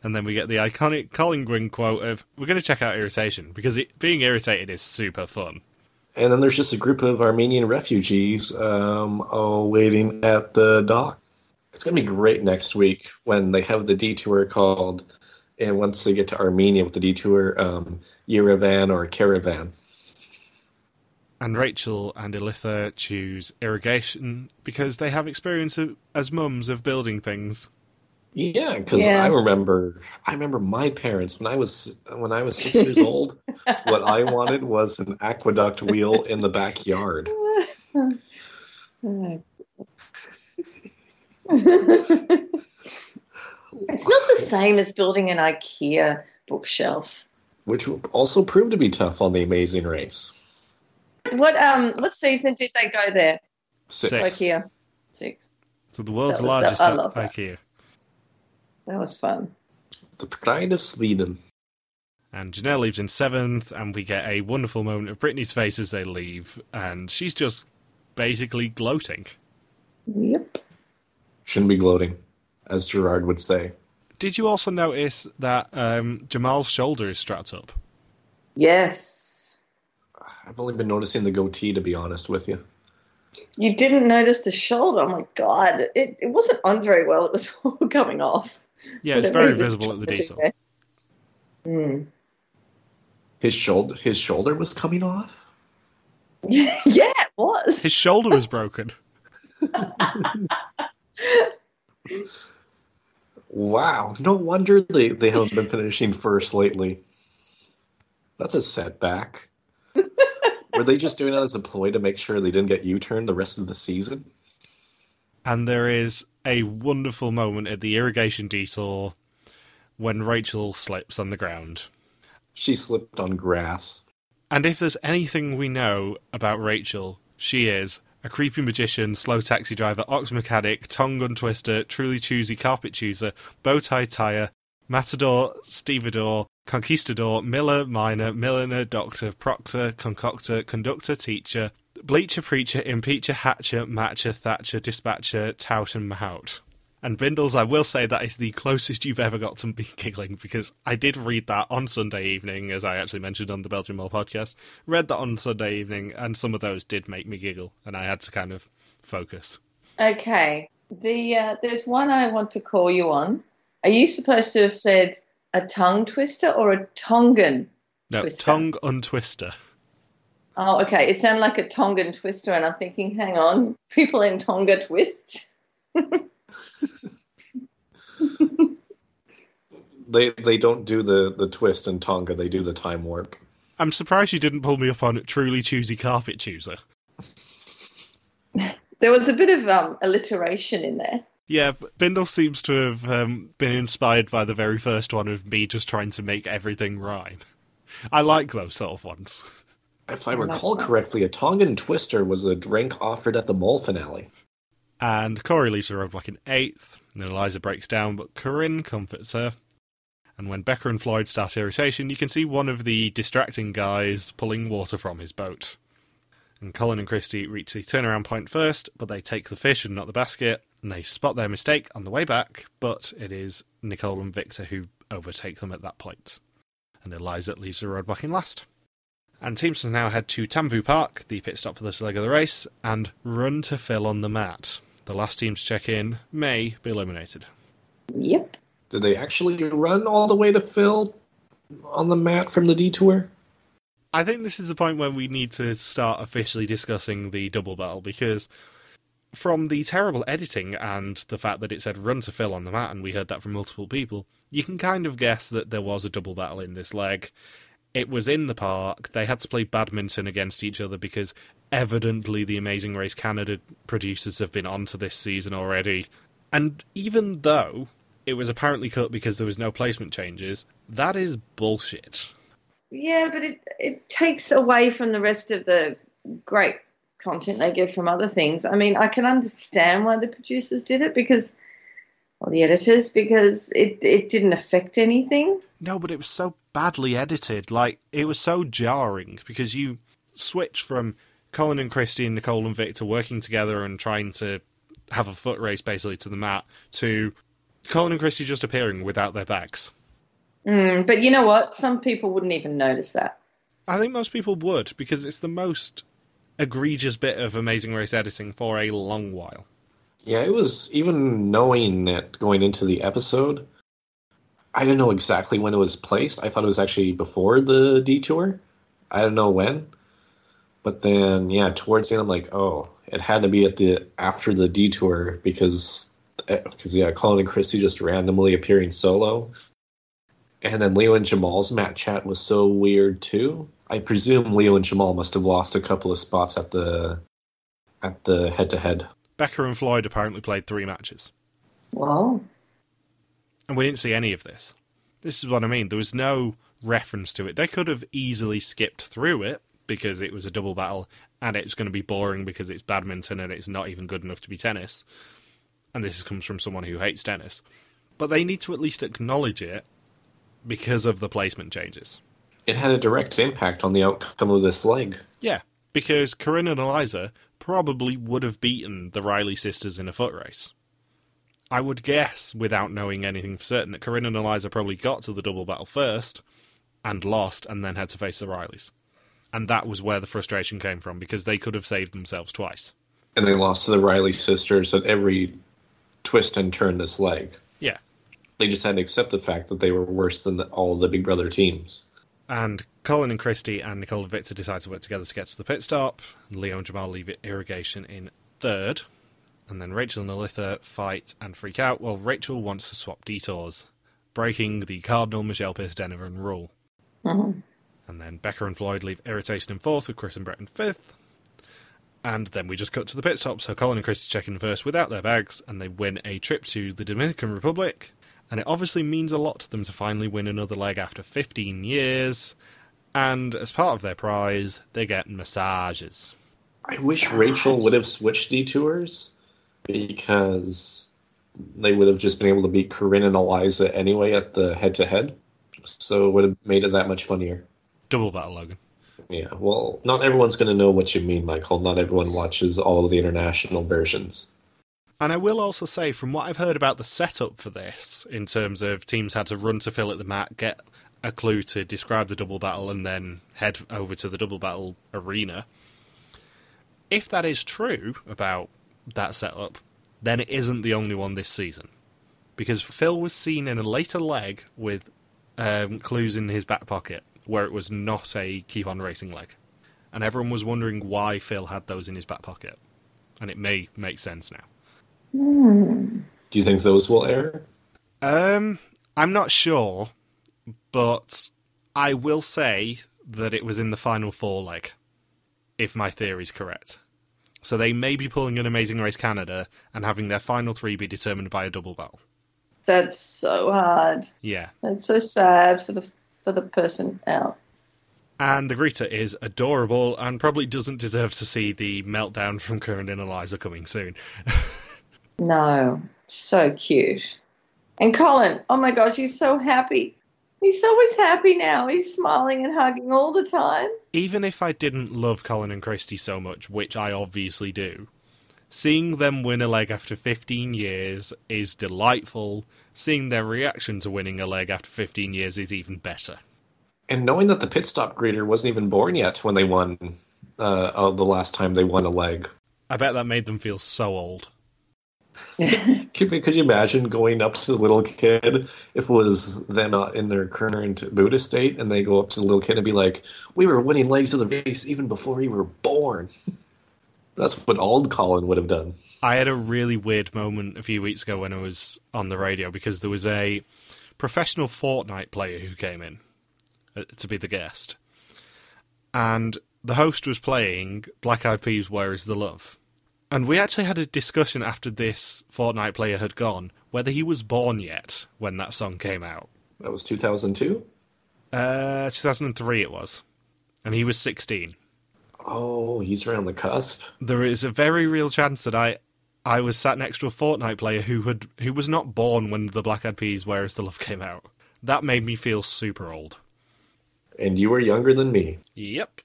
And then we get the iconic Colin Guinn quote of, We're going to check out irritation, because it, being irritated is super fun. And then there's just a group of Armenian refugees um, oh, waiting at the dock. It's going to be great next week when they have the detour called, and once they get to Armenia with the detour, um, Yerevan or Caravan. And Rachel and Elissa choose irrigation because they have experience of, as mums of building things. Yeah, because Yeah. I remember, I remember my parents when I was when I was six years old. What I wanted was an aqueduct wheel in the backyard. it's not the same as building an IKEA bookshelf. which also proved to be tough on the Amazing Race. What um what season did they go there? Six. Six. IKEA. Six. So the world's That was- largest I love that. IKEA. That was fun. The pride of Sweden. And Janelle leaves in seventh, and we get a wonderful moment of Britney's face as they leave, and she's just basically gloating. Yep. Shouldn't be gloating, as Gerard would say. Did you also notice that um, Jamal's shoulder is strapped up? Yes. I've only been noticing the goatee, to be honest with you. You didn't notice the shoulder. Oh my god, it, it wasn't on very well. It was all coming off. Yeah, it's very visible at the detail. Mm. His shoulder, his shoulder was coming off. yeah, it was. His shoulder was broken. Wow, no wonder they, they haven't been finishing first lately. That's a setback. Were they just doing that as a ploy to make sure they didn't get U turned the rest of the season? And there is a wonderful moment at the irrigation detour when Rachel slips on the ground. She slipped on grass. And if there's anything we know about Rachel, she is a creepy magician, slow taxi driver, ox mechanic, tongue gun twister, truly choosy carpet chooser, bow tie tire, matador, stevedore, conquistador, miller, miner, milliner, doctor, proctor, concoctor, conductor, teacher, bleacher, preacher, impeacher, hatcher, matcher, thatcher, dispatcher, tout, and mahout. And Bindles, I will say that is the closest you've ever got to me giggling because I did read that on Sunday evening, as I actually mentioned on the Belgian Mole podcast. Read that on Sunday evening, and some of those did make me giggle, and I had to kind of focus. Okay, the uh, there's one I want to call you on. Are you supposed to have said a tongue twister or a Tongan? No, Twister. tongue untwister. Oh, okay. It sounded like a Tongan twister, and I'm thinking, hang on, people in Tonga twist. They they don't do the, the twist in Tonga, they do the time warp. I'm surprised you didn't pull me up on truly choosy carpet chooser. There was a bit of um, alliteration in there. Yeah, Bindle seems to have um, been inspired by the very first one of me just trying to make everything rhyme. I like those sort of ones. If I I recall correctly, a Tongan twister was a drink offered at the mole finale. And Korey leaves the roadblock in eighth, and Eliza breaks down, but Corinne comforts her. And when Becca and Floyd start irritation, you can see one of the distracting guys pulling water from his boat. And Colin and Christie reach the turnaround point first, but they take the fish and not the basket, and they spot their mistake on the way back, but it is Nicole and Victor who overtake them at that point. And Eliza leaves the roadblock in last. And teams now head to Tamvu Park, the pit stop for this leg of the race, and run to fill on the mat. The last team to check in may be eliminated. Yep. Did they actually run all the way to Phil on the mat from the detour? I think this is the point where we need to start officially discussing the double battle because from the terrible editing and the fact that it said run to fill on the mat, and we heard that from multiple people, you can kind of guess that there was a double battle in this leg. It was in the park. They had to play badminton against each other because evidently the Amazing Race Canada producers have been onto this season already. And even though it was apparently cut because there was no placement changes, that is bullshit. Yeah, but it, it takes away from the rest of the great content they get from other things. I mean, I can understand why the producers did it because, or the editors, because it, it didn't affect anything. No, but it was so badly edited. Like, it was so jarring because you switch from Colin and Christie and Nicole and Victor working together and trying to have a foot race basically to the mat to Colin and Christie just appearing without their bags. Mm, but you know what? Some people wouldn't even notice that. I think most people would because it's the most egregious bit of Amazing Race editing for a long while. Yeah, it was even knowing that going into the episode. I didn't know exactly when it was placed. I thought it was actually before the detour. I don't know when. But then, yeah, towards the end, I'm like, oh, it had to be at the after the detour because, eh, because yeah, Colin and Christie just randomly appearing solo, and then Leo and Jamal's mat chat was so weird too. I presume Leo and Jamal must have lost a couple of spots at the at the head to head. Becca and Floyd apparently played three matches. Wow. And we didn't see any of this. This is what I mean. There was no reference to it. They could have easily skipped through it because it was a double battle and it's going to be boring because it's badminton and it's not even good enough to be tennis. And this comes from someone who hates tennis. But they need to at least acknowledge it because of the placement changes. It had a direct impact on the outcome of this leg. Yeah, because Corinne and Eliza probably would have beaten the Reilly sisters in a foot race. I would guess, without knowing anything for certain, that Corinne and Eliza probably got to the double battle first and lost and then had to face the Reillys. And that was where the frustration came from because they could have saved themselves twice. And they lost to the Reilly sisters at every twist and turn this leg. Yeah. They just had to accept the fact that they were worse than the, all the Big Brother teams. And Colin and Christie and Nicole and Victor decide to work together to get to the pit stop. Leo and Jamal leave irrigation in third. And then Rachel and Elissa fight and freak out while Rachel wants to swap detours, breaking the Cardinal Michelle Pierce Donovan rule. Mm-hmm. And then Becca and Floyd leave irritation in fourth with Chris and Bret in fifth. And then we just cut to the pit stop, so Colin and Christie check in first without their bags, and they win a trip to the Dominican Republic. And it obviously means a lot to them to finally win another leg after 15 years. And as part of their prize, they get massages. I wish Rachel would have switched detours because they would have just been able to beat Corinne and Eliza anyway at the head to head. So it would have made it that much funnier. Double battle, Logan. Yeah, well, not everyone's going to know what you mean, Michael. Not everyone watches all of the international versions. And I will also say, from what I've heard about the setup for this, in terms of teams had to run to fill at the mat, get a clue to describe the double battle, and then head over to the double battle arena. If that is true about that setup, then it isn't the only one this season. Because Phil was seen in a later leg with um, clues in his back pocket where it was not a keep on racing leg. And everyone was wondering why Phil had those in his back pocket. And it may make sense now. Do you think those will air? Um, I'm not sure, but I will say that it was in the final four leg, if my theory's correct. So they may be pulling an Amazing Race Canada and having their final three be determined by a double battle. That's so hard. Yeah. That's so sad for the for the person out. And the greeter is adorable and probably doesn't deserve to see the meltdown from Corinne and Eliza coming soon. No, so cute. And Colin, oh my gosh, he's so happy. He's always happy now. He's smiling and hugging all the time. Even if I didn't love Colin and Christie so much, which I obviously do, seeing them win a leg after 15 years is delightful. Seeing their reaction to winning a leg after 15 years is even better. And knowing that the pit stop greeter wasn't even born yet when they won uh, uh, the last time they won a leg. I bet that made them feel so old. Could, you imagine going up to the little kid if it was them in their current Buddhist state and they go up to the little kid and be like, We were winning legs of the race even before you were born? That's what old Colin would have done. I had a really weird moment a few weeks ago when I was on the radio because there was a professional Fortnite player who came in uh, to be the guest. And the host was playing Black Eyed Peas Where Is the Love? And we actually had a discussion after this Fortnite player had gone whether he was born yet when that song came out. That was 2002? Uh, 2003 it was. And he was 16. Oh, he's around the cusp. There is a very real chance that I I was sat next to a Fortnite player who had who was not born when the Black Eyed Peas Where Is the Love came out. That made me feel super old. And you were younger than me. Yep.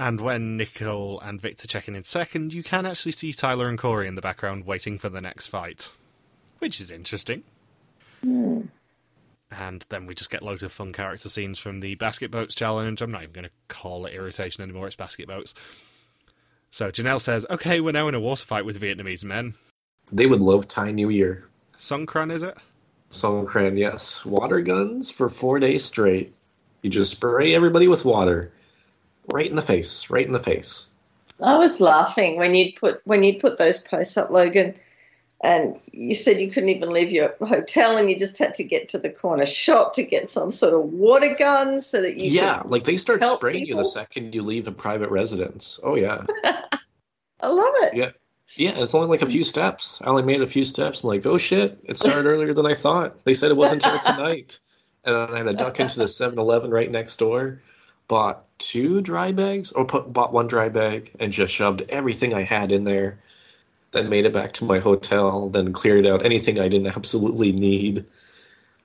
And when Nicole and Victor check in in second, you can actually see Tyler and Korey in the background waiting for the next fight, which is interesting. Hmm. And then we just get loads of fun character scenes from the basket boats challenge. I'm not even going to call it irritation anymore, it's basket boats. So Janelle says, Okay, we're now in a water fight with Vietnamese men. They would love Thai New Year. Songkran, is it? Songkran, yes. Water guns for four days straight. You just spray everybody with water. Right in the face. Right in the face. I was laughing when you'd put when you'd put those posts up, Logan, and you said you couldn't even leave your hotel and you just had to get to the corner shop to get some sort of water gun so that you yeah, like they start spraying you the second you leave a private residence. Oh, yeah. I love it. Yeah. Yeah, it's only like a few steps. I only made a few steps. I'm like, oh shit, it started earlier than I thought. They said it wasn't until tonight. And then I had to duck into the 7 Eleven right next door, bought two dry bags, or put, bought one dry bag, and just shoved everything I had in there. Then made it back to my hotel, then cleared out anything I didn't absolutely need.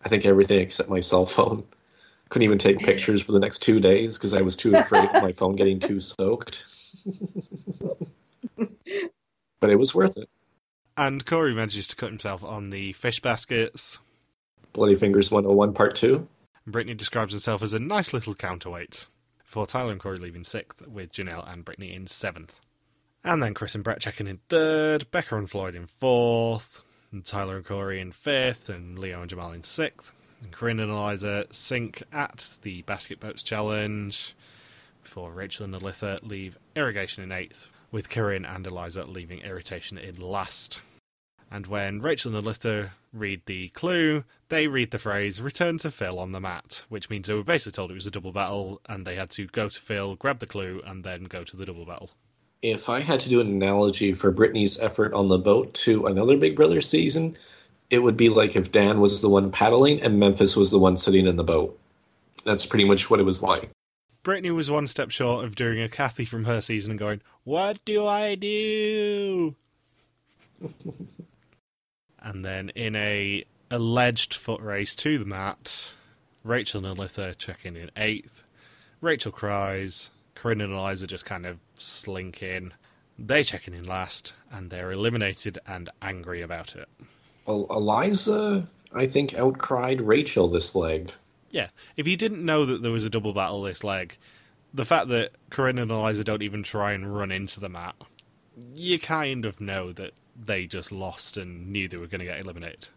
I think everything except my cell phone. Couldn't even take pictures for the next two days because I was too afraid of my phone getting too soaked. but it was worth it. And Korey manages to cut himself on the fish baskets. Bloody Fingers 101 Part 2. Britney describes herself as a nice little counterweight. Before Tyler and Korey leaving sixth, with Janelle and Britney in seventh. And then Chris and Bret checking in third, Becca and Floyd in fourth, and Tyler and Korey in fifth, and Leo and Jamal in sixth. And Corinne and Eliza sink at the Basket Boats Challenge before Rachel and Elissa leave Irrigation in eighth, with Corinne and Eliza leaving Irritation in last. And when Rachel and Elissa read the clue, they read the phrase return to Phil on the mat, which means they were basically told it was a double battle and they had to go to Phil, grab the clue, and then go to the double battle. If I had to do an analogy for Britney's effort on the boat to another Big Brother season, it would be like if Dan was the one paddling and Memphis was the one sitting in the boat. That's pretty much what it was like. Britney was one step short of doing a Kathy from her season and going, What do I do? and then in a alleged foot race to the mat, Rachel and Elissa checking in eighth. Rachel cries. Corinne and Eliza just kind of slink in. They checking in last, and they're eliminated and angry about it. Well, Eliza, I think, outcried Rachel this leg. Yeah, if you didn't know that there was a double battle this leg, the fact that Corinne and Eliza don't even try and run into the mat, you kind of know that they just lost and knew they were going to get eliminated.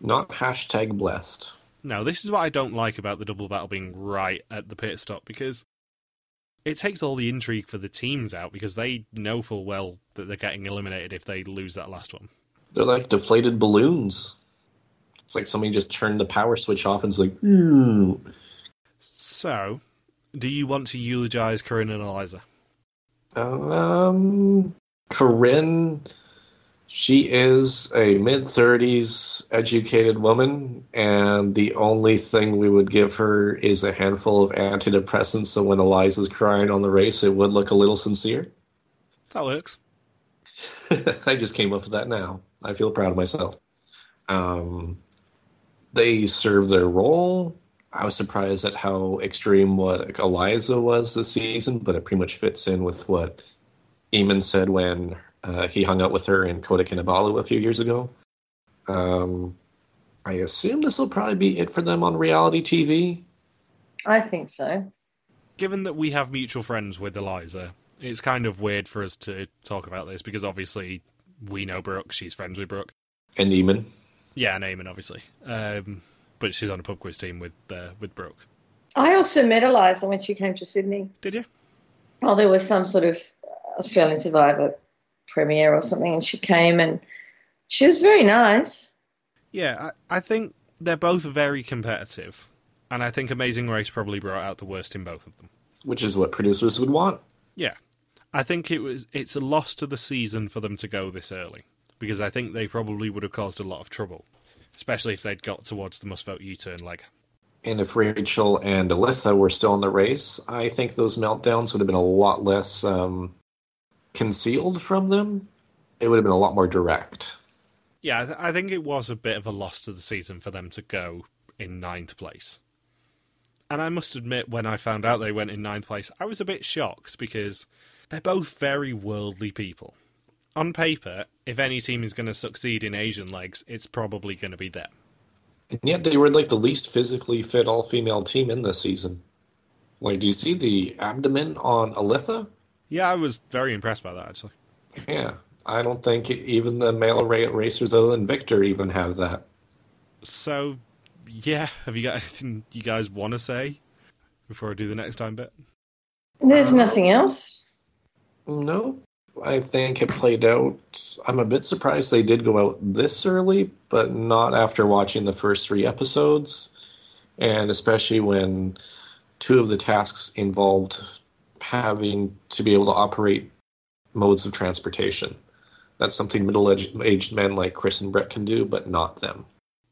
Not hashtag blessed. No, this is what I don't like about the double battle being right at the pit stop because it takes all the intrigue for the teams out because they know full well that they're getting eliminated if they lose that last one. They're like deflated balloons. It's like somebody just turned the power switch off and it's like. So, do you want to eulogize Corinne and Eliza? Um, Corinne, she is a mid 30s educated woman, and the only thing we would give her is a handful of antidepressants so when Eliza's crying on the race, it would look a little sincere. That works. I just came up with that now. I feel proud of myself. Um, they serve their role. I was surprised at how extreme what Eliza was this season, but it pretty much fits in with what Eamon said when uh, he hung out with her in Kota Kinabalu a few years ago. Um, I assume this will probably be it for them on reality TV. I think so. Given that we have mutual friends with Eliza, it's kind of weird for us to talk about this because obviously we know Brooke, she's friends with Brooke. And Eamon. Yeah, and Eamon, obviously. Um, but she's on a pub quiz team with uh, with Brooke. I also met Eliza when she came to Sydney. Did you? Oh, there was some sort of Australian Survivor premiere or something, and she came and she was very nice. Yeah, I, I think they're both very competitive, and I think Amazing Race probably brought out the worst in both of them. Which is what producers would want. Yeah, I think it was it's a loss to the season for them to go this early because I think they probably would have caused a lot of trouble, especially if they'd got towards the must vote U turn leg. And if Rachel and Elissa were still in the race, I think those meltdowns would have been a lot less um, concealed from them. It would have been a lot more direct. Yeah, I, th- I think it was a bit of a loss to the season for them to go in ninth place. And I must admit, when I found out they went in ninth place, I was a bit shocked because they're both very worldly people. On paper, if any team is going to succeed in Asian legs, it's probably going to be them. And yet they were like the least physically fit all female team in this season. Like, do you see the abdomen on Elissa? Yeah, I was very impressed by that actually. Yeah, I don't think even the male ra- racers other than Victor even have that. So, yeah, have you got anything you guys want to say before I do the next time bit? There's nothing else. No, I think it played out. I'm a bit surprised they did go out this early, but not after watching the first three episodes, and especially when two of the tasks involved having to be able to operate modes of transportation. That's something middle-aged men like Chris and Bret can do, but not them.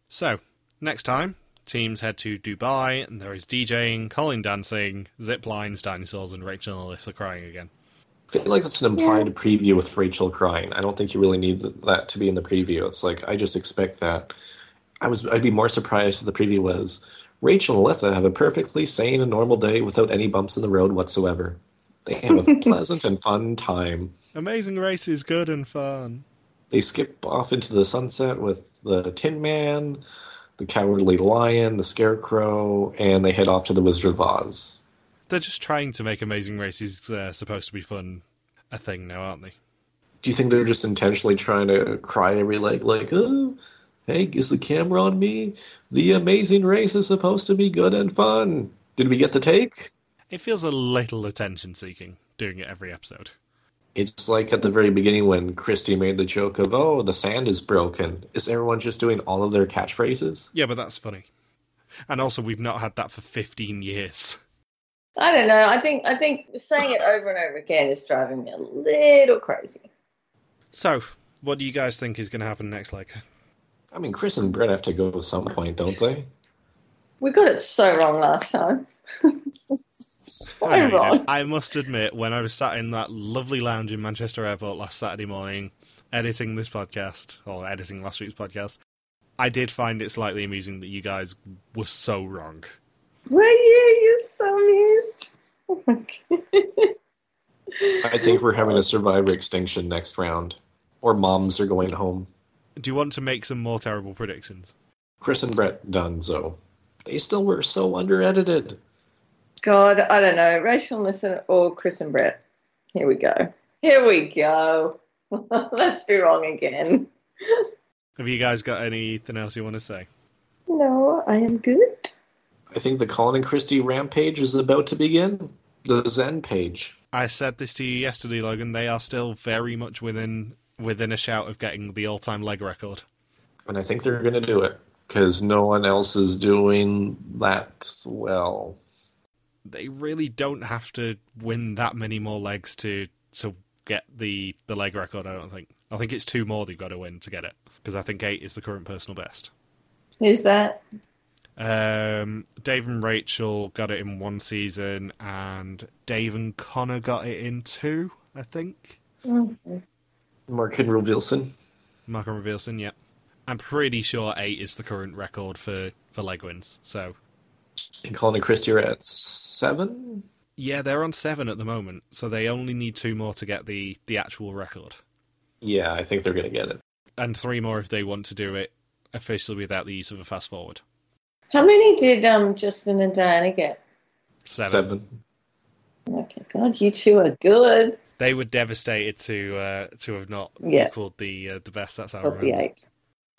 So, next time, teams head to Dubai, and there is DJing, Colin dancing, zip lines, dinosaurs, and Rachel and Elissa crying again. I feel like that's an implied yeah. preview with Rachel crying. I don't think you really need that to be in the preview. It's like I just expect that. I was I'd be more surprised if the preview was Rachel and Elissa have a perfectly sane and normal day without any bumps in the road whatsoever. They have a pleasant and fun time. Amazing race is good and fun. They skip off into the sunset with the Tin Man, the Cowardly Lion, the Scarecrow, and they head off to the Wizard of Oz. They're just trying to make Amazing Races uh, supposed to be fun a thing now, aren't they? Do you think they're just intentionally trying to cry every leg, like, oh, hey, is the camera on me? The Amazing Race is supposed to be good and fun. Did we get the take? It feels a little attention seeking doing it every episode. It's like at the very beginning when Christie made the joke of, oh, the sand is broken. Is everyone just doing all of their catchphrases? Yeah, but that's funny. And also, we've not had that for 15 years. I don't know. I think I think saying it over and over again is driving me a little crazy. So, what do you guys think is going to happen next? Like, I mean, Chris and Bret have to go at some point, don't they? We got it so wrong last time. so I, know you did. wrong. I must admit, when I was sat in that lovely lounge in Manchester Airport last Saturday morning, editing this podcast, or editing last week's podcast, I did find it slightly amusing that you guys were so wrong. Were you? You're so amused. Oh my God. I think we're having a survivor extinction next round. Or moms are going home. Do you want to make some more terrible predictions? Chris and Bret done so. They still were so under edited. God, I don't know. Rachel Nissen or Chris and Bret. Here we go. Here we go. Let's be wrong again. Have you guys got anything else you want to say? No, I am good. I think the Colin and Christie rampage is about to begin. The Zen page. I said this to you yesterday, Logan. They are still very much within within a shout of getting the all-time leg record. And I think they're going to do it because no one else is doing that well. They really don't have to win that many more legs to to get the the leg record. I don't think. I think it's two more they've got to win to get it because I think eight is the current personal best. Who's that? Um, Dave and Rachel got it in one season, and Dave and Connor got it in two. I think. Mhm. Mark and Wilson. Mark and Revealson, yeah. I'm pretty sure eight is the current record for for leg wins. So And Colin and Christie are at seven. yeah, they're on seven at the moment. So they only need two more to get the the actual record, Yeah, I think they're going to get it. and three more if they want to do it officially without the use of a fast forward. How many did um Justin and Diana get? Seven. Seven. Okay, God, you two are good. They were devastated to uh, to have not Yeah. equaled the uh, the best. That's how I the remember. eight.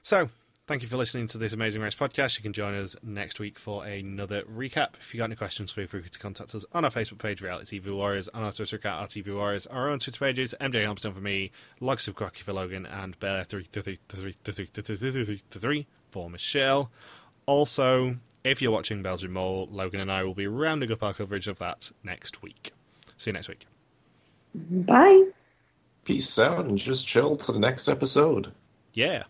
So, thank you for listening to this Amazing Race podcast. You can join us next week for another recap. If you got any questions, feel free to contact us on our Facebook page, Reality TV Warriors, on our Twitter account, RTV Warriors, our own Twitter pages, MJ Helmstone for me, Logs of Quacky for Logan, and Bear three three three three three three for Michelle. Also, if you're watching Belgian Mole, Logan and I will be rounding up our coverage of that next week. See you next week. Bye. Peace out and just chill to the next episode. Yeah.